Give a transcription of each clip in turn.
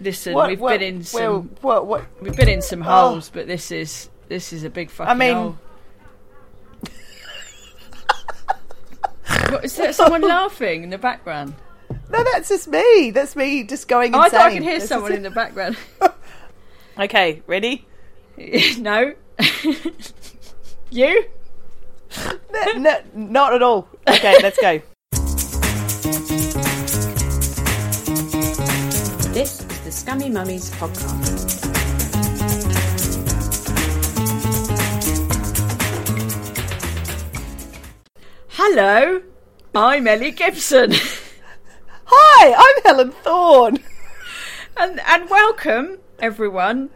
Listen, uh, What- we've what- been in well, some what, what? we've been in some Oh. holes, but this is this is a big fucking I mean- hole. what, is there someone laughing in the background? No, that's just me. That's me just going Oh, I insane. thought I could hear This someone in the background. Okay, ready? no, you? no, no, not at all. Okay, let's go. This is the Scummy Mummies podcast. Hello, I'm Ellie Gibson, Hi, I'm Helen Thorne. and and welcome everyone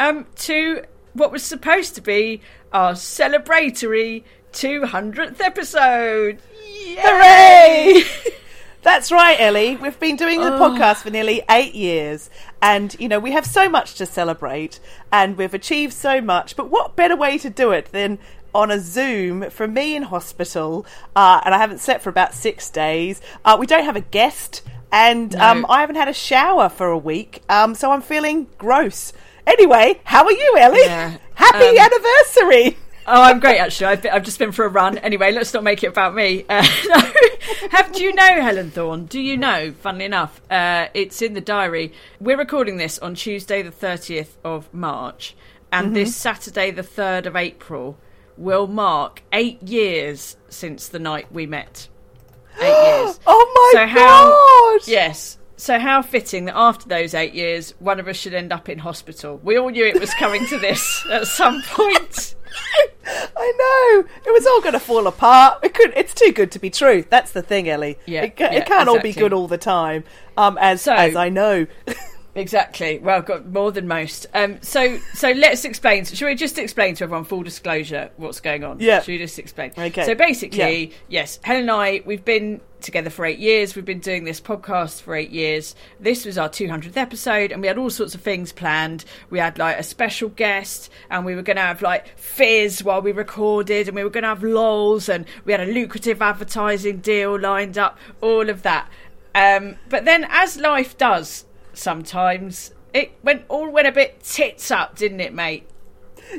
um, to what was supposed to be our celebratory 200th episode. Yay! Hooray! That's right, Ellie. We've been doing Oh. the podcast for nearly eight years, and you know we have so much to celebrate, and we've achieved so much. But what better way to do it than on a Zoom from me in hospital? Uh, and I haven't slept for about six days. Uh, we don't have a guest, and um, I haven't had a shower for a week, um, so I'm feeling gross. Anyway, how are you, Ellie? Yeah, Happy um, anniversary! Oh, I'm great actually. I've, been, I've just been for a run. Anyway, let's not make it about me. Uh, no. Have do you know Helen Thorne? Do you know? Funnily enough, uh, it's in the diary. We're recording this on Tuesday, the 30th of March, and this Saturday, the 3rd of April, will mark eight years since the night we met. Eight years. Oh my so how? god! Yes. So how fitting that after those eight years, one of us should end up in hospital. We all knew it was coming to this at some point. I know it was all going to fall apart. It could. It's too good to be true. That's the thing, Ellie. Yeah, it, ca- yeah, it can't all be exactly. good all the time. Um, as So- as I know. Exactly. Well, got more than most. Um, so, so let's explain. Shall we just explain to everyone, full disclosure, what's going on? Yeah. Should we just explain? Okay. So basically, yes, Helen and I, we've been together for eight years. We've been doing this podcast for eight years. This was our 200th episode, and we had all sorts of things planned. We had like a special guest, and we were going to have like fizz while we recorded, and we were going to have lols, and we had a lucrative advertising deal lined up. All of that. Um, but then, as life does sometimes, it went all went a bit tits up, didn't it, mate?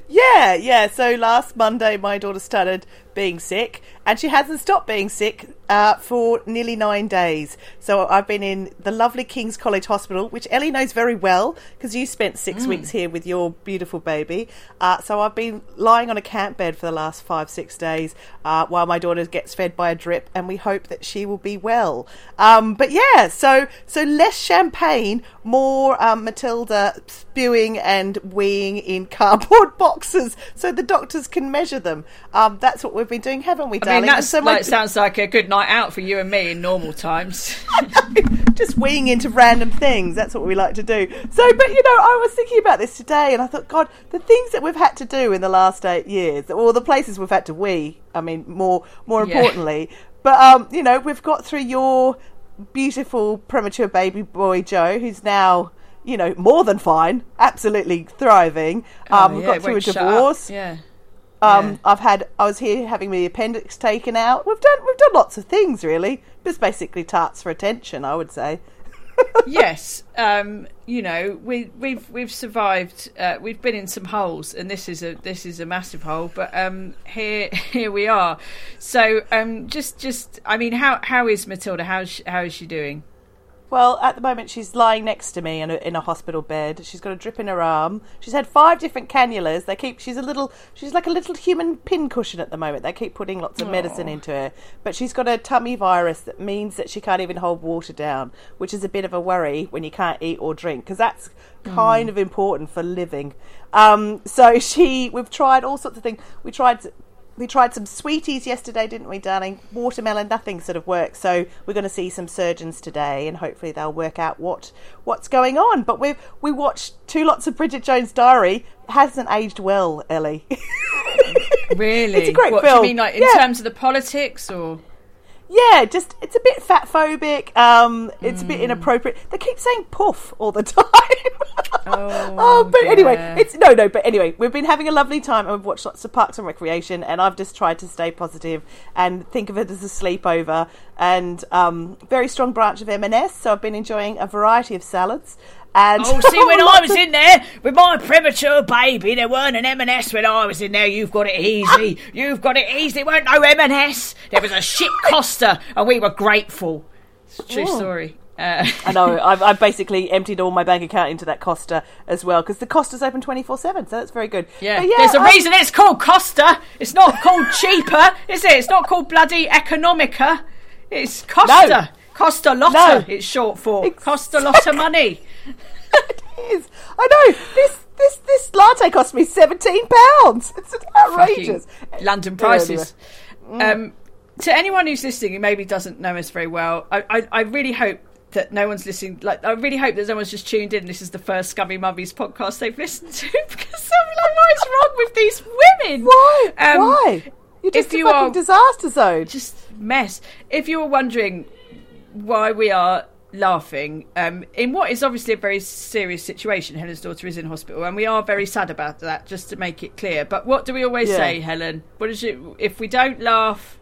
Yeah, yeah. So last Monday, my daughter started being sick, and she hasn't stopped being sick uh, for nearly nine days. So I've been in the lovely King's College Hospital, which Ellie knows very well because you spent six weeks here with your beautiful baby. Uh, so I've been lying on a camp bed for the last five, six days uh, while my daughter gets fed by a drip, and we hope that she will be well. Um, but yeah, so so less champagne, more um, Matilda spewing and weeing in cardboard boxes, so the doctors can measure them. Um, that's what we've been doing, haven't we, I mean, that's so like sounds like a good night out for you and me in normal times. just weeing into random things. That's what we like to do. So, but you know, I was thinking about this today, and I thought, God, the things that we've had to do in the last eight years, or the places we've had to wee. I mean, more more Yeah. importantly, but um, you know, we've got through your beautiful premature baby boy Joe, who's now. You know, more than fine, absolutely thriving. Um, Oh, we've yeah, got through a won't shut up. divorce. Yeah. Um, Yeah. I've had I was here having my appendix taken out. We've done we've done lots of things really. Just basically tarts for attention, I would say. yes, um, you know we we've we've survived. Uh, we've been in some holes, and this is a this is a massive hole. But um, here here we are. So um, just just I mean, how how is Matilda? How's she, how is she doing? Well, at the moment, she's lying next to me in a, in a hospital bed. She's got a drip in her arm. She's had five different cannulas. They keep. She's a little. She's like a little human pin cushion at the moment. They keep putting lots of medicine into her, but she's got a tummy virus that means that she can't even hold water down, which is a bit of a worry when you can't eat or drink because that's kind of important for living. Um, so she, we've tried all sorts of things. We tried we tried some sweeties yesterday, didn't we, darling? Watermelon, nothing sort of worked. So we're going to see some surgeons today, and hopefully they'll work out what what's going on. But we we watched two lots of Bridget Jones' Diary. Hasn't aged well, Ellie. Really, It's a great what, Do film. you mean like in Yeah. terms of the politics or? Yeah, just it's a bit fat phobic. Um, it's a bit Hmm. inappropriate. They keep saying "puff" all the time. Oh, but anyway, it's no, no. But anyway, we've been having a lovely time, and we've watched lots of Parks and Recreation, and I've just tried to stay positive and think of it as a sleepover. And um, very strong branch of M&S, so I've been enjoying a variety of salads. And Oh, see, when I was in there with my premature baby, there weren't an M&S when I was in there. You've got it easy. You've got it easy. There weren't no M&S. There was a shit Costa, and we were grateful. It's a true Oh. story. Uh, I know. I've, I've basically emptied all my bank account into that Costa as well because the Costa's open twenty four seven, so that's very good. yeah, But there's a um, reason it's called Costa. It's not called cheaper, is it? It's not called bloody Economica. It's Costa. No. Costa Lotta, No. it's short for. Exactly. Costa Lotta money. it is. I know. This this this latte cost me seventeen pounds. It's outrageous. fucking London Yeah, prices. anyway. Mm. Um, to anyone who's listening who maybe doesn't know us very well, I, I, I really hope that no one's listening. Like, I really hope that no one's just tuned in. This is the first Scummy Mummies podcast they've listened to because I'm like, what is wrong with these women? Why? Um, Why? You're just if a you fucking are- disaster zone. Just mess. If you were wondering why we are laughing, um, in what is obviously a very serious situation, Helen's daughter is in hospital, and we are very sad about that. Just to make it clear. But what do we always Yeah. say, Helen? What is it? If we don't laugh,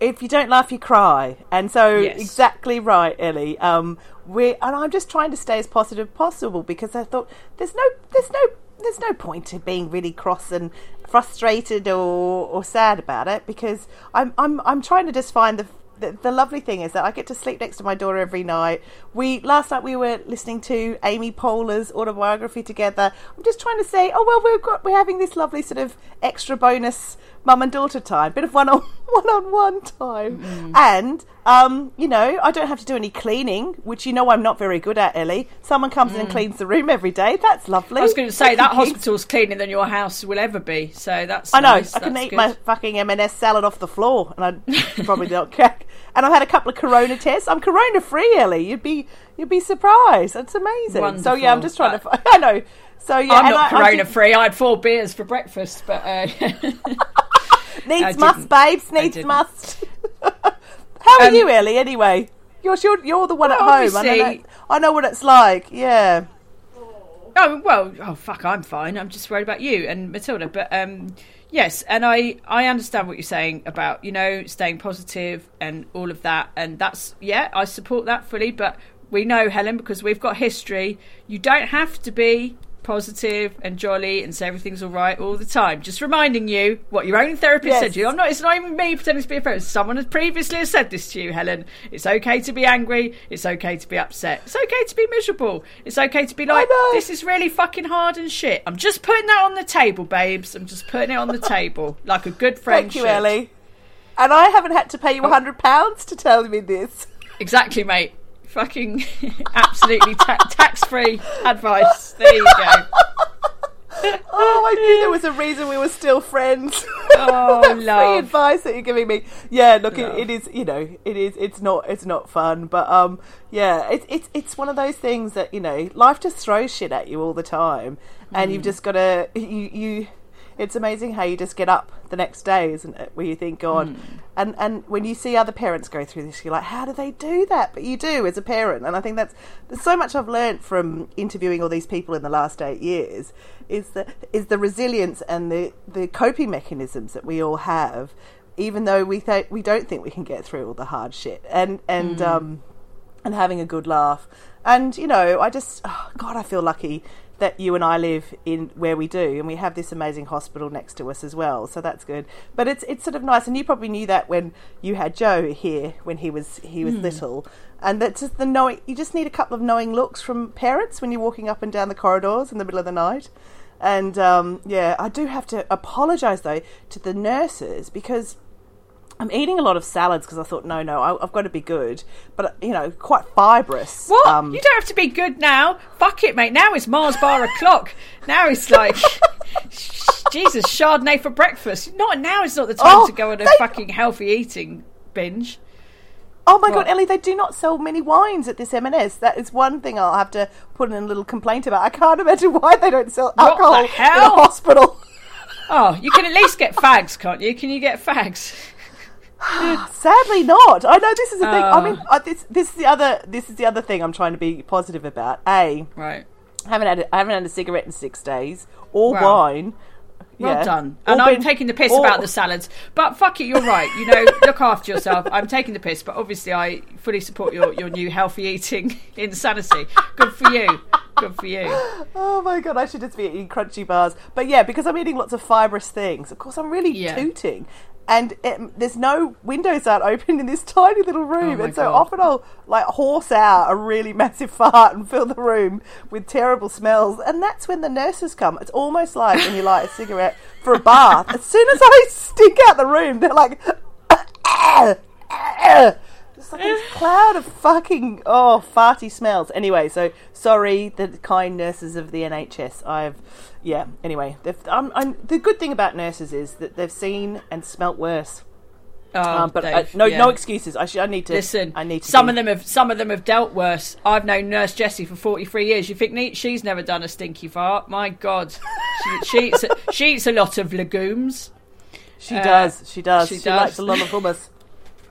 if you don't laugh, you cry. And so, Yes. exactly right, Ellie. Um, we and I'm just trying to stay as positive as possible because I thought there's no, there's no, there's no point in being really cross and frustrated or, or sad about it because I'm, I'm, I'm trying to just find the. The, the lovely thing is that I get to sleep next to my daughter every night. We last night we were listening to Amy Poehler's autobiography together. I'm just trying to say, oh well, we've got we're having this lovely sort of extra bonus mum and daughter time, bit of one on one on one time, Mm. and um, you know, I don't have to do any cleaning, which you know I'm not very good at, Ellie. Someone comes in and cleans the room every day. That's lovely. Mm. I was going to say that hospital's cleaner than your house will ever be. So that's I know. nice, I can that's eat good. my fucking M&S salad off the floor, and I'd probably not crack. And I've had a couple of Corona tests. I'm Corona free, Ellie. You'd be you'd be surprised. It's amazing. So yeah, I'm just trying to. I know. So yeah, I'm not I- I Corona did- free. I had four beers for breakfast, but uh, Needs must, babes. Needs must. How are Um, you, Ellie? Anyway, you're you're, you're the one Well, at home. I know, that- I know what it's like. Yeah. Oh well, oh fuck, I'm fine. I'm just worried about you and Matilda. But um, yes, and I I understand what you're saying about you know staying positive and all of that, and that's yeah, I support that fully. But we know Helen because we've got history. You don't have to be positive and jolly and say everything's all right all the time. Just reminding you what your own therapist Yes. said to you. I'm not. It's not even me pretending to be a therapist. Someone has previously said this to you, Helen. It's okay to be angry. It's okay to be upset. It's okay to be miserable. It's okay to be like, this is really fucking hard and shit. I'm just putting that on the table, babes. I'm just putting it on the table like a good friend Thank you, should. Ellie. And I haven't had to pay you oh. a hundred pounds to tell me this. Exactly, mate. Fucking absolutely ta- tax-free advice. There you go. Oh, I knew there was a reason we were still friends. Oh, free advice that you're giving me. Yeah, look, it, it is. You know, it is. It's not. It's not fun, but um, yeah, it's it's it's one of those things that you know, life just throws shit at you all the time, and Mm. you've just got to you you. It's amazing how you just get up the next day, isn't it? Where you think, God, Mm. and and when you see other parents go through this, you're like, how do they do that? But you do as a parent, and I think that's there's so much I've learned from interviewing all these people in the last eight years is the is the resilience and the the coping mechanisms that we all have, even though we th- we don't think we can get through all the hard shit, and and um and having a good laugh. And you know, I just oh, God, I feel lucky that you and I live in where we do, and we have this amazing hospital next to us as well. So that's good. But it's it's sort of nice, and you probably knew that when you had Joe here when he was he was little, and that's just the knowing. You just need a couple of knowing looks from parents when you're walking up and down the corridors in the middle of the night. And um, yeah, I do have to apologise though to the nurses because I'm eating a lot of salads because I thought, no, no, I, I've got to be good, but you know, quite fibrous. What? Um, you don't have to be good now. Fuck it, mate. Now it's Mars bar o'clock. Now it's like, Jesus, Chardonnay for breakfast. Not now. It's not the time Oh, to go on a they- fucking healthy eating binge. Oh my What? god, Ellie, they do not sell many wines at this M&S. That is one thing I'll have to put in a little complaint about. I can't imagine why they don't sell What alcohol the in a hell? hospital. Oh, you can at least get fags, can't you? Can you get fags? Sadly, not. I know this is the thing. I mean, uh, this this is the other this is the other thing I'm trying to be positive about. A, Right. I haven't had a, I haven't had a cigarette in six days or Wow. wine. Well Yeah. done. Or And I'm been- taking the piss or- about the salads. But fuck it, you're right. You know, look after yourself. I'm taking the piss, but obviously I fully support your, your new healthy eating insanity. Good for you. Good for you. Oh my god, I should just be eating crunchy bars. But yeah, because I'm eating lots of fibrous things. Of course, I'm really Yeah. tooting. And it, there's no windows aren't open in this tiny little oh room, Oh and so God. often I'll like horse out a really massive fart and fill the room with terrible smells. And that's when the nurses come. It's almost like when you light a cigarette for a bath. As soon as I stink out the room, they're like, ah, ah, ah. It's like this cloud of fucking oh farty smells. Anyway, so sorry, the kind nurses of the NHS. I've yeah. Anyway, I'm, I'm, the good thing about nurses is that they've seen and smelt worse. Oh, Um, but uh, no, yeah. no excuses. I, should, I need to Listen, I need to. some be- of them have some of them have dealt worse. I've known Nurse Jessie for forty three years. You think neat? She's never done a stinky fart. My God, she, she eats a, she eats a lot of legumes. She uh, does. She does. she She, does. likes a lot of hummus.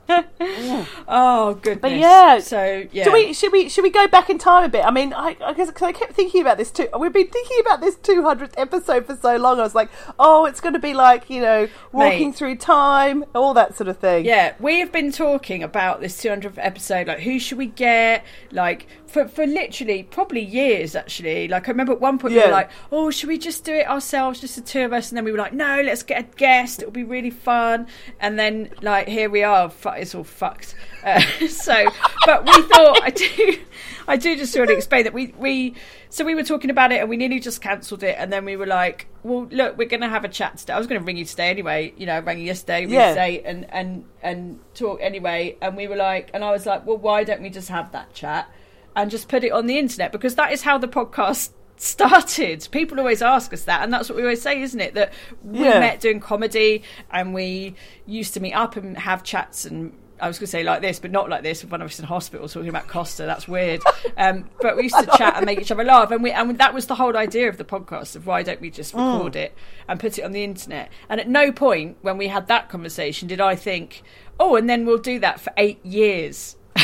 Oh goodness! But yeah, so yeah. Do we should we should we go back in time a bit? I mean, I I, guess, 'cause I kept thinking about this too. We've been thinking about this 200th episode for so long. I was like, oh, it's going to be like you know walking Mate. through time, all that sort of thing. Yeah, we have been talking about this 200th episode. Like, who should we get? Like, for for literally probably years actually. Like, I remember at one point we Yeah. were like, "Oh, should we just do it ourselves, just the two of us?" And then we were like, "No, let's get a guest. It'll be really fun." And then, like, here we are. It's all fucked. Uh, so, but we thought I do. I do just sort of explain that we we so we were talking about it and we nearly just cancelled it and then we were like, well, look, we're going to have a chat today. I was going to ring you today anyway. You know, I rang you yesterday. We Yeah. say and and and talk anyway. And we were like, and I was like, well, why don't we just have that chat and just put it on the internet because that is how the podcast started. People always ask us that, and that's what we always say, isn't it? That we Yeah. met doing comedy and we used to meet up and have chats and. I was going to say like this, but not like this. One of us in hospital talking about Costa, that's weird. Um, but we used to chat and make each other laugh, and we and that was the whole idea of the podcast of why don't we just record it and put it on the internet? And at no point when we had that conversation did I think, oh, and then we'll do that for eight years.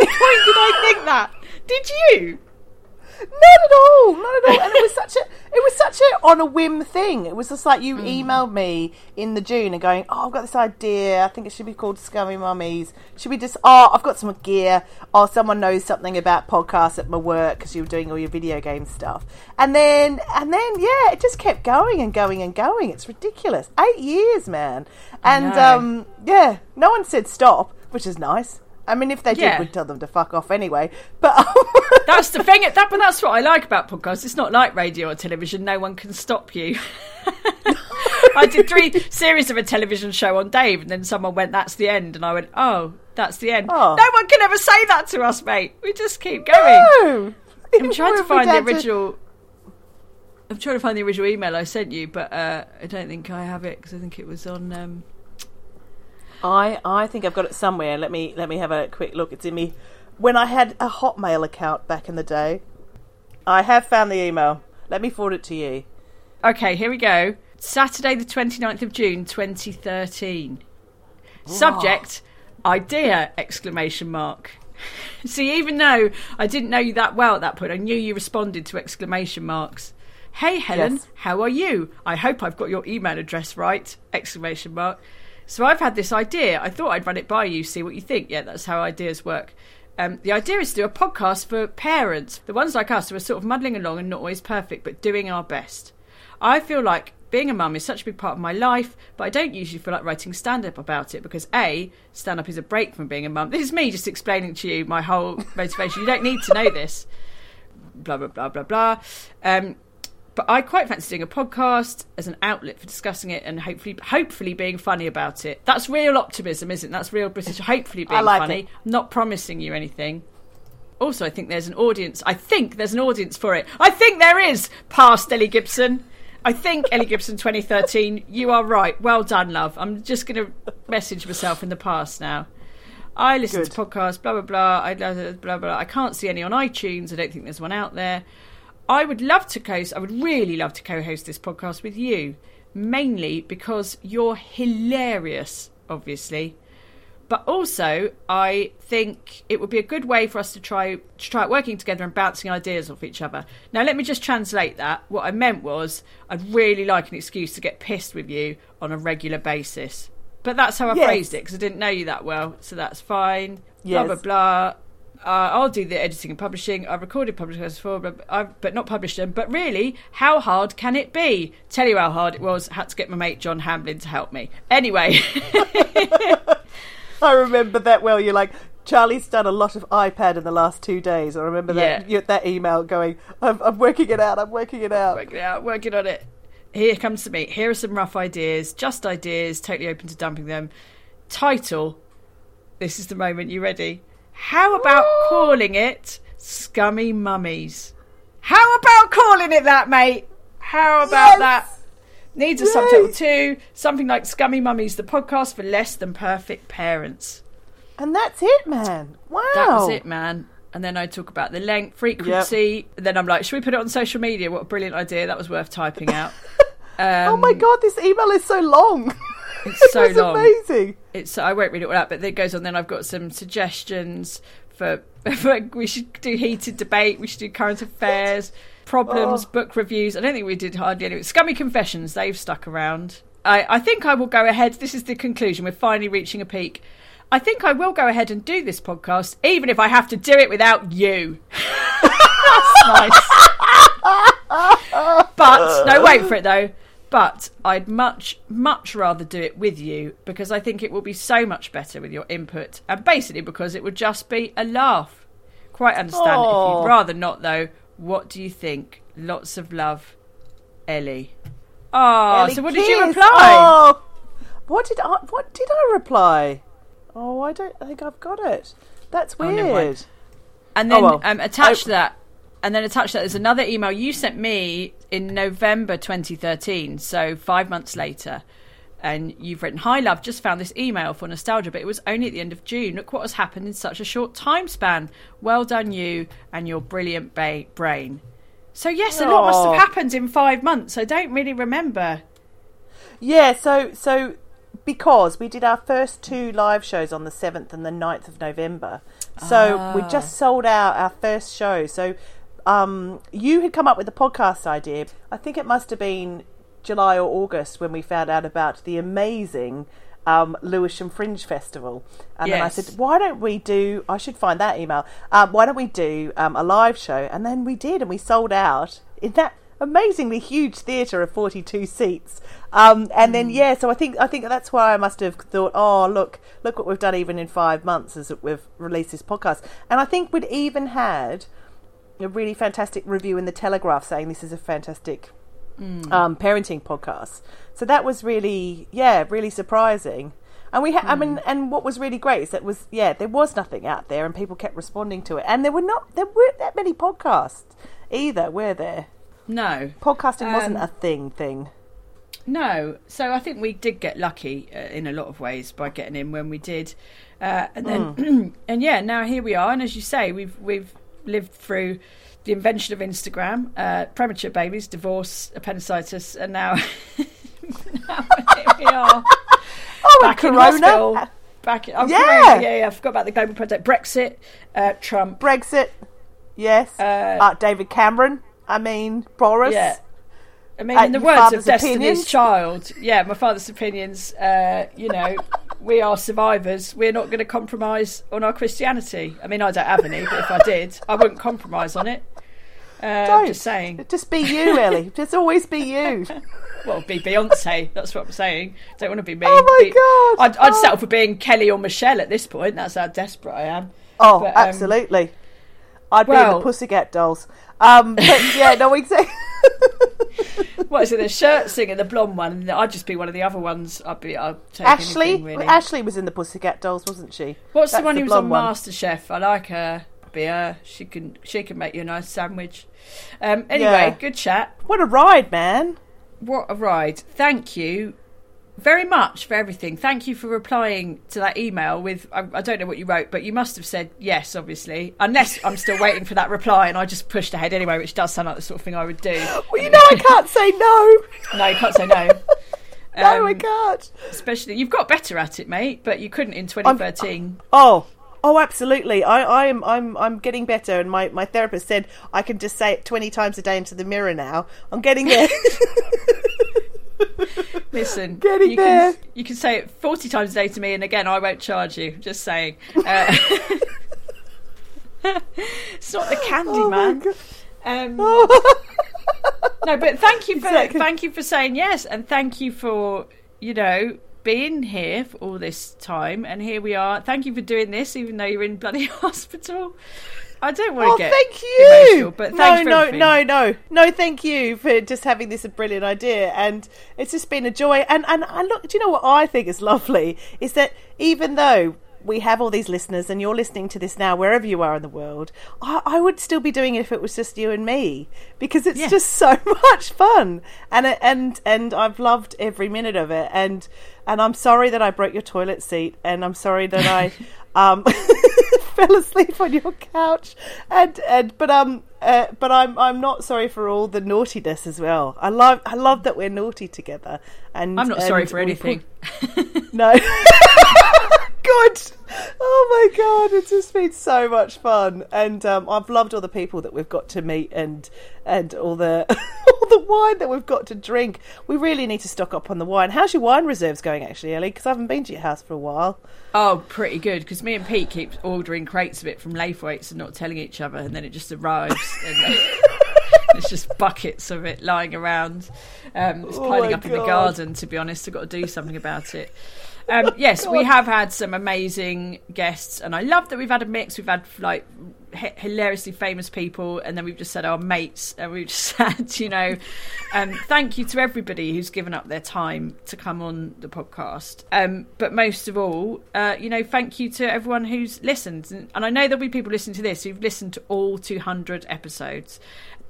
no point did I think that. Did you? Not at all, not at all. And it was such a, it was such a on a whim thing. It was just like you emailed me in the June and going, oh, I've got this idea. I think it should be called Scummy Mummies. Should we just, oh, I've got some gear. Oh, someone knows something about podcasts at my work because you were doing all your video game stuff. And then, and then, yeah, it just kept going and going and going. It's ridiculous. Eight years, man. And um, yeah, no one said stop, which is nice. I mean, if they did, Yeah. we'd tell them to fuck off anyway. But That's the thing. That, but that's what I like about podcasts. It's not like radio or television. No one can stop you. I did three series of a television show on Dave, and then someone went, "That's the end," and I went, "Oh, that's the end." Oh. No one can ever say that to us, mate. We just keep going. No! I'm trying to find the down to- original. I'm trying to find the original email I sent you, but uh, I don't think I have it because I think it was on. Um, I I think I've got it somewhere. Let me let me have a quick look. It's in me. When I had a Hotmail account back in the day, I have found the email. Let me forward it to you. Okay, here we go. Saturday, the 29th of June, 2013. Subject: idea! Exclamation mark. See, even though I didn't know you that well at that point, I knew you responded to exclamation marks. Hey Helen, Yes. how are you? I hope I've got your email address right! Exclamation mark. So I've had this idea. I thought I'd run it by you, see what you think. Yeah, that's how ideas work. Um, the idea is to do a podcast for parents, the ones like us who are sort of muddling along and not always perfect, but doing our best. I feel like being a mum is such a big part of my life, but I don't usually feel like writing stand up about it because A, stand up is a break from being a mum. This is me just explaining to you my whole motivation. You don't need to know this. Blah, blah, blah, blah, blah. Um, but I quite fancy doing a podcast as an outlet for discussing it and hopefully hopefully being funny about it. That's real optimism, isn't it? That's real British hopefully being like funny. it. I'm not promising you anything. Also, I think there's an audience. I think there's an audience for it. I think there is, past Ellie Gibson. I think Ellie Gibson 2013, you are right. Well done, love. I'm just going to message myself in the past now. I listen to podcasts, blah, blah, blah. I, blah, blah, blah. I can't see any on iTunes. I don't think there's one out there. I would love to co-host. I would really love to co host this podcast with you, mainly because you're hilarious, obviously. But also, I think it would be a good way for us to try to try working together and bouncing ideas off each other. Now, let me just translate that. What I meant was, I'd really like an excuse to get pissed with you on a regular basis. But that's how I Yes. phrased it because I didn't know you that well, so that's fine. Blah blah blah. Uh, I'll do the editing and publishing. I've recorded podcasts before, but, I've, but not published them. But really, how hard can it be? Tell you how hard it was. Had to get my mate John Hamlin to help me. Anyway, I remember that well. You're like, Charlie's done a lot of iPad in the last two days. I remember that Yeah. that email going, I'm, I'm working it out, I'm working it out. working it out, working on it. Here comes to me. Here are some rough ideas, just ideas, totally open to dumping them. Title. This is the moment. You ready? How about calling it Scummy Mummies? How about calling it that, mate? How about Yes! that? Needs a Yay! subtitle too. Something like Scummy Mummies, the podcast for less than perfect parents. And that's it, man. Wow. That was it, man. And then I talk about the length, frequency. Then I'm like, should we put it on social media? What a brilliant idea. That was worth typing out. oh my um, god, this email is so long. It's it so was long. amazing. It's I won't read it all out, but it goes on. Then I've got some suggestions for, for we should do heated debate. We should do current affairs, problems, Oh. book reviews. I don't think we did hardly any. Scummy confessions. They've stuck around. I, I think I will go ahead. This is the conclusion. We're finally reaching a peak. I think I will go ahead and do this podcast, even if I have to do it without you. That's nice. but no, wait for it though. But I'd much, much rather do it with you because I think it will be so much better with your input, and basically because it would just be a laugh. Quite understand it if you'd rather not, though. What do you think? Lots of love, Ellie. Oh, Ellie so what did you reply? Oh, what did I? What did I reply? Oh, I don't think I've got it. That's Oh, weird. And then Oh, well. um, attached I- to that, and then attached to that, there's another email you sent me in November 2013, so five months later. And you've written, Hi, love, just found this email for nostalgia, but it was only at the end of June. Look what has happened in such a short time span. Well done, you and your brilliant ba- brain. So, yes, a lot must have happened in five months. I don't really remember. Yeah, so so because we did our first two live shows on the 7th and the 9th of November. So we Ah. just sold out our first show. So um, you had come up with the podcast idea. I think it must have been July or August when we found out about the amazing um, Lewisham Fringe Festival. And then I said, why don't we do, I should find that email, um, why don't we do um, a live show? And then we did, and we sold out in that amazingly huge theatre of 42 seats. Um, and then, yeah, so I think I think that's why I must have thought, oh, look, look what we've done even in five months as we've released this podcast. And I think we'd even had a really fantastic review in the Telegraph saying this is a fantastic um, parenting podcast. So that was really, yeah, really surprising. And we, ha- I mean, and what was really great is that was, yeah, there was nothing out there, and people kept responding to it. And there were not, there weren't that many podcasts either, were there? No. Podcasting wasn't Um, a thing thing. No, so I think we did get lucky uh, in a lot of ways by getting in when we did, uh, and then and yeah, now here we are. And as you say, we've we've lived through the invention of Instagram, uh, premature babies, divorce, appendicitis, and now, now we are. Oh, back and in hospital. Corona, Back in, oh, Yeah. Corona, yeah, yeah. I forgot about the global project, Brexit, uh, Trump. Brexit, yes. Uh, Uh, David Cameron, I mean, Boris. Yeah. I mean, Uh, in the words of father's Destiny's opinions? Child, yeah, my father's opinions, uh, you know, we are survivors. We're not going to compromise on our Christianity. I mean, I don't have any, but if I did, I wouldn't compromise on it. Uh, Don't. Just saying. Just be you, Ellie. Just always be you. Well, be Beyonce. That's what I'm saying. Don't want to be me. Oh my Be- God. I'd, I'd Oh. settle for being Kelly or Michelle at this point. That's how desperate I am. Oh, But, um, absolutely. I'd be in well- the Pussycat Dolls. Um, but yeah, no, exactly. What is it? The shirt singer, the blonde one. and I'd just be one of the other ones. I'd be. I'd take Ashley, anything, really. Ashley was in the Pussycat Dolls, wasn't she? What's the That's one who was on one. MasterChef? I like her. Be her. She can. She can make you a nice sandwich. Um, anyway, Yeah. good chat. What a ride, man! What a ride. Thank you very much for everything. Thank you for replying to that email with I, I don't know what you wrote, but you must have said yes, obviously. Unless I'm still waiting for that reply and I just pushed ahead anyway, which does sound like the sort of thing I would do. Well, you know I can't say no. No, you can't say no. No, I Um, can't. Especially you've got better at it, mate, but you couldn't in 2013. Oh, oh, absolutely. I, I'm, I'm, I'm getting better, and my, my therapist said I can just say it twenty times a day into the mirror now. I'm getting there. Listen, Getting you there. can you can say it 40 times a day to me and again I won't charge you. Just saying. Uh, it's not the candy Oh man. Um, Oh. no, but thank you for Exactly. thank you for saying yes, and thank you for you know being here for all this time. And here we are. Thank you for doing this, even though you're in bloody hospital. I don't want to Oh, get thank you. emotional, but no, no, everything. no, no, no. Thank you for just having this a brilliant idea, and it's just been a joy. And and, and look, do you know what I think is lovely is that even though we have all these listeners, and you're listening to this now wherever you are in the world, I, I would still be doing it if it was just you and me because it's just so much fun, and and and I've loved every minute of it. And and I'm sorry that I broke your toilet seat, and I'm sorry that I. Um, fell asleep on your couch, and and but um uh, but I'm I'm not sorry for all the naughtiness as well. I love I love that we're naughty together, and I'm not sorry for anything. put- no. Good. Oh my god, it's just been so much fun, and um, I've loved all the people that we've got to meet, and and all the all the wine that we've got to drink. We really need to stock up on the wine. How's your wine reserves going, actually, Ellie? Because I haven't been to your house for a while. Oh, pretty good. Because me and Pete keep ordering crates of it from Laithwaites and not telling each other, and then it just arrives. And then it's just buckets of it lying around. Um, it's Oh piling my up in the garden. To be honest, I've got to do something about it. Um, yes, we have had some amazing guests, and I love that we've had a mix. We've had like h- hilariously famous people, and then we've just said our mates, and we've just said, you know, um, thank you to everybody who's given up their time to come on the podcast. Um, but most of all, uh, you know, thank you to everyone who's listened, and, and I know there'll be people listening to this who've listened to all 200 episodes.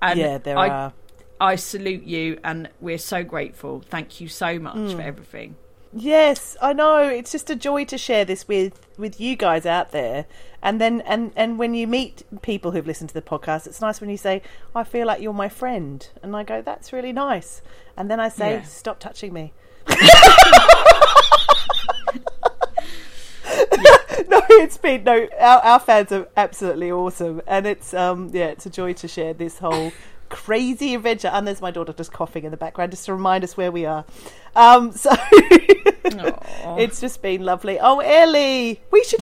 And Yeah, there I, are. I salute you, and we're so grateful. Thank you so much Mm. for everything. Yes, I know. It's just a joy to share this with with you guys out there. And then and and when you meet people who've listened to the podcast, it's nice when you say, "I feel like you're my friend," and I go, "That's really nice." And then I say, Yeah. "Stop touching me." no, it's been no. Our, our fans are absolutely awesome, and it's um yeah, it's a joy to share this whole crazy adventure. And there's my daughter just coughing in the background, just to remind us where we are. Um, so it's just been lovely. Oh, Ellie, we should.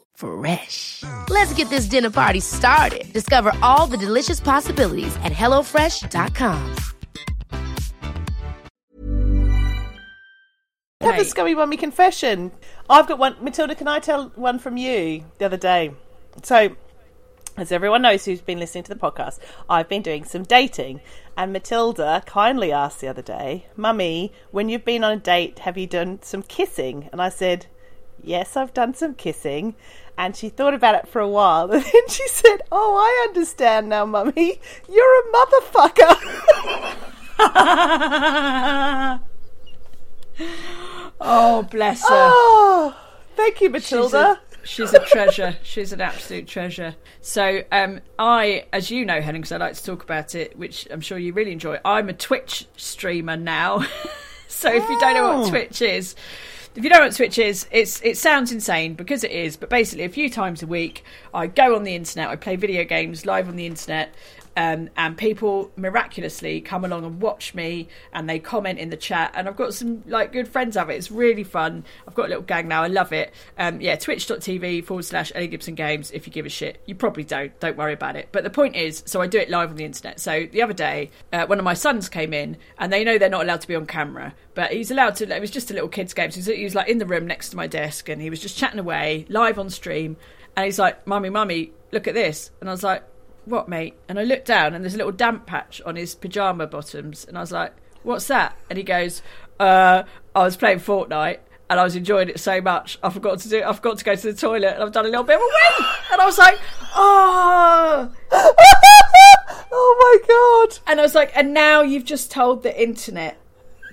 Fresh. Let's get this dinner party started. Discover all the delicious possibilities at hellofresh.com. Have a scummy mummy confession. I've got one. Matilda, can I tell one from you the other day? So, as everyone knows who's been listening to the podcast, I've been doing some dating. And Matilda kindly asked the other day, Mummy, when you've been on a date, have you done some kissing? And I said, Yes, I've done some kissing. And she thought about it for a while. And then she said, Oh, I understand now, Mummy. You're a motherfucker. oh, bless her. oh, thank you, She's Matilda. a, she's a treasure. She's an absolute treasure. So, um, I, as you know, Helen, because I like to talk about it, which I'm sure you really enjoy. I'm a Twitch streamer now. so, if you don't know what Oh. Twitch is, if you don't know what Twitch is, it's it sounds insane because it is. But basically, a few times a week, I go on the internet. I play video games live on the internet. Um, and people miraculously come along and watch me and they comment in the chat. And I've got some like good friends of it. It's really fun. I've got a little gang now. I love it. Um, yeah twitch.tv forward slash Ellie Gibson Games if you give a shit. You probably don't. Don't worry about it. But the point is so I do it live on the internet. So the other day uh, one of my sons came in and they know they're not allowed to be on camera but he's allowed to it was just a little kids game. So he was, he was like in the room next to my desk and he was just chatting away live on stream. And he's like mummy mummy look at this. And I was like what, mate? And I looked down and there's a little damp patch on his pajama bottoms. And I was like, what's that? And he goes, uh, I was playing Fortnite and I was enjoying it so much. I forgot to do, I forgot to go to the toilet and I've done a little bit of a wee. And I was like, oh. oh my god. And I was like, and now you've just told the internet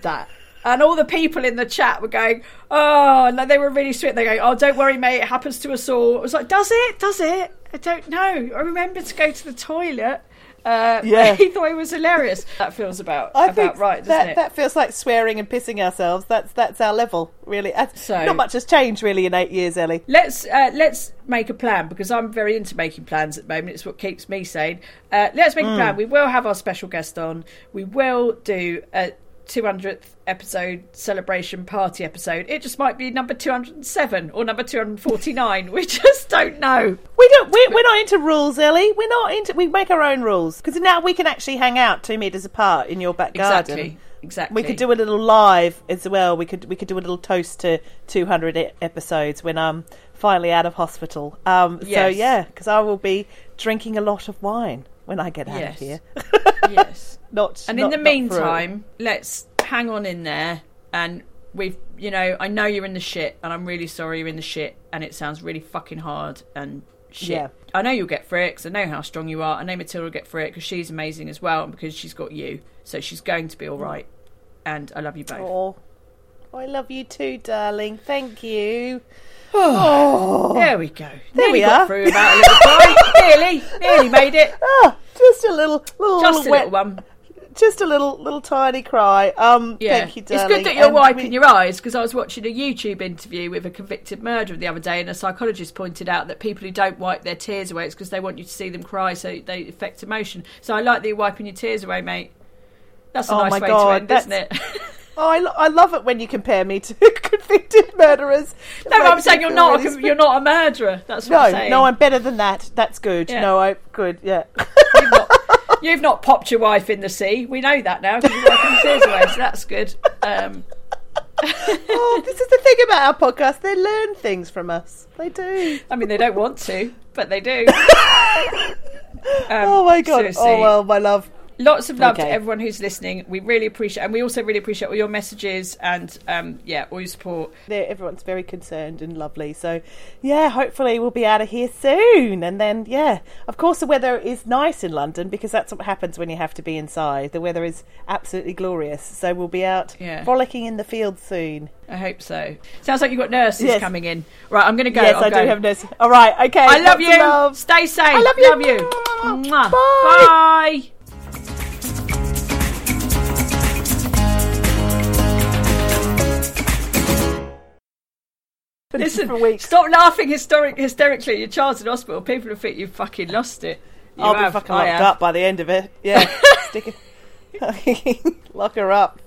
that. And all the people in the chat were going, oh, like they were really sweet. They're going, oh, don't worry, mate, it happens to us all. I was like, does it? Does it? I don't know. I remember to go to the toilet. Uh, Yeah. he thought it was hilarious. That feels about I about right, doesn't that it? that feels like swearing and pissing ourselves. That's that's our level, really. So- not much has changed really in eight years, Ellie. Let's uh, let's make a plan because I'm very into making plans at the moment. It's what keeps me sane. Uh, let's make a plan. We will have our special guest on. We will do a 200th episode celebration party episode. It just might be number 207 or number 249. We just don't know. We don't. We, we're not into rules, Ellie. We're not into. We make our own rules because now we can actually hang out two meters apart in your back garden. Exactly. Exactly. We could do a little live as well. We could we could do a little toast to 200 e- episodes when I'm finally out of hospital. Um, So yeah, because I will be drinking a lot of wine when I get out Yes. of here. yes. not. And not- in the a- meantime, let's hang on in there. And we've, you know, I know you're in the shit, and I'm really sorry you're in the shit, and it sounds really fucking hard and shit. Yeah. I know you'll get through it because I know how strong you are. I know Matilda will get through it because she's amazing as well, and because she's got you, so she's going to be all right. And I love you both. I love you too, darling. Thank you. There we go. Oh. There we are. through without a little cry. nearly, nearly made it. Ah, just a little, little, Just a little wet, little one. just a little, little tiny cry. Um, Yeah. thank you, darling. it's good that you're And wiping we- your eyes because I was watching a YouTube interview with a convicted murderer the other day, and a psychologist pointed out that people who don't wipe their tears away, it's because they want you to see them cry, so they affect emotion. So I like that you're wiping your tears away, mate. That's a Oh nice way God, to end, isn't it? Oh, I, lo- I love it when you compare me to convicted murderers. It no, I'm makes saying me you're feel not. really A, you're not a murderer. That's what No, I'm saying. no, I'm better than that. That's good. Yeah. No, I good. Yeah. You've not, you've not popped your wife in the sea. We know that now because you're wiping your tears away, so that's good. Um, oh, this is the thing about our podcast. They learn things from us. They do. I mean, they don't want to, but they do. Um, oh my god. seriously. Oh well, my love. Lots of love Okay. to everyone who's listening. We really appreciate, and we also really appreciate all your messages and um, yeah, all your support. They're, everyone's very concerned and lovely. So, yeah, hopefully we'll be out of here soon. And then, yeah, of course, the weather is nice in London because that's what happens when you have to be inside. The weather is absolutely glorious. So we'll be out Yeah. frolicking in the fields soon. I hope so. Sounds like you've got nurses Yes. coming in. Right, I'm going to go. yes, I'll I go. do have nurse. All right, okay. I love you. love. Stay safe. I love you. Love you. Bye. Bye. Listen, for weeks. stop laughing hysteric, hysterically. Your child's in hospital. People will think you've fucking lost it. You I'll have. be fucking I locked have. up by the end of it. Yeah, stick it. Lock her up.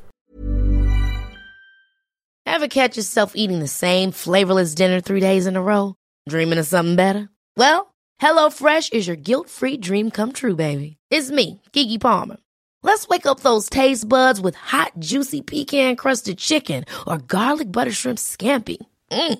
Ever catch yourself eating the same flavorless dinner three days in a row? Dreaming of something better? Well, HelloFresh is your guilt-free dream come true, baby. It's me, Keke Palmer. Let's wake up those taste buds with hot, juicy pecan-crusted chicken or garlic butter shrimp scampi. Mm.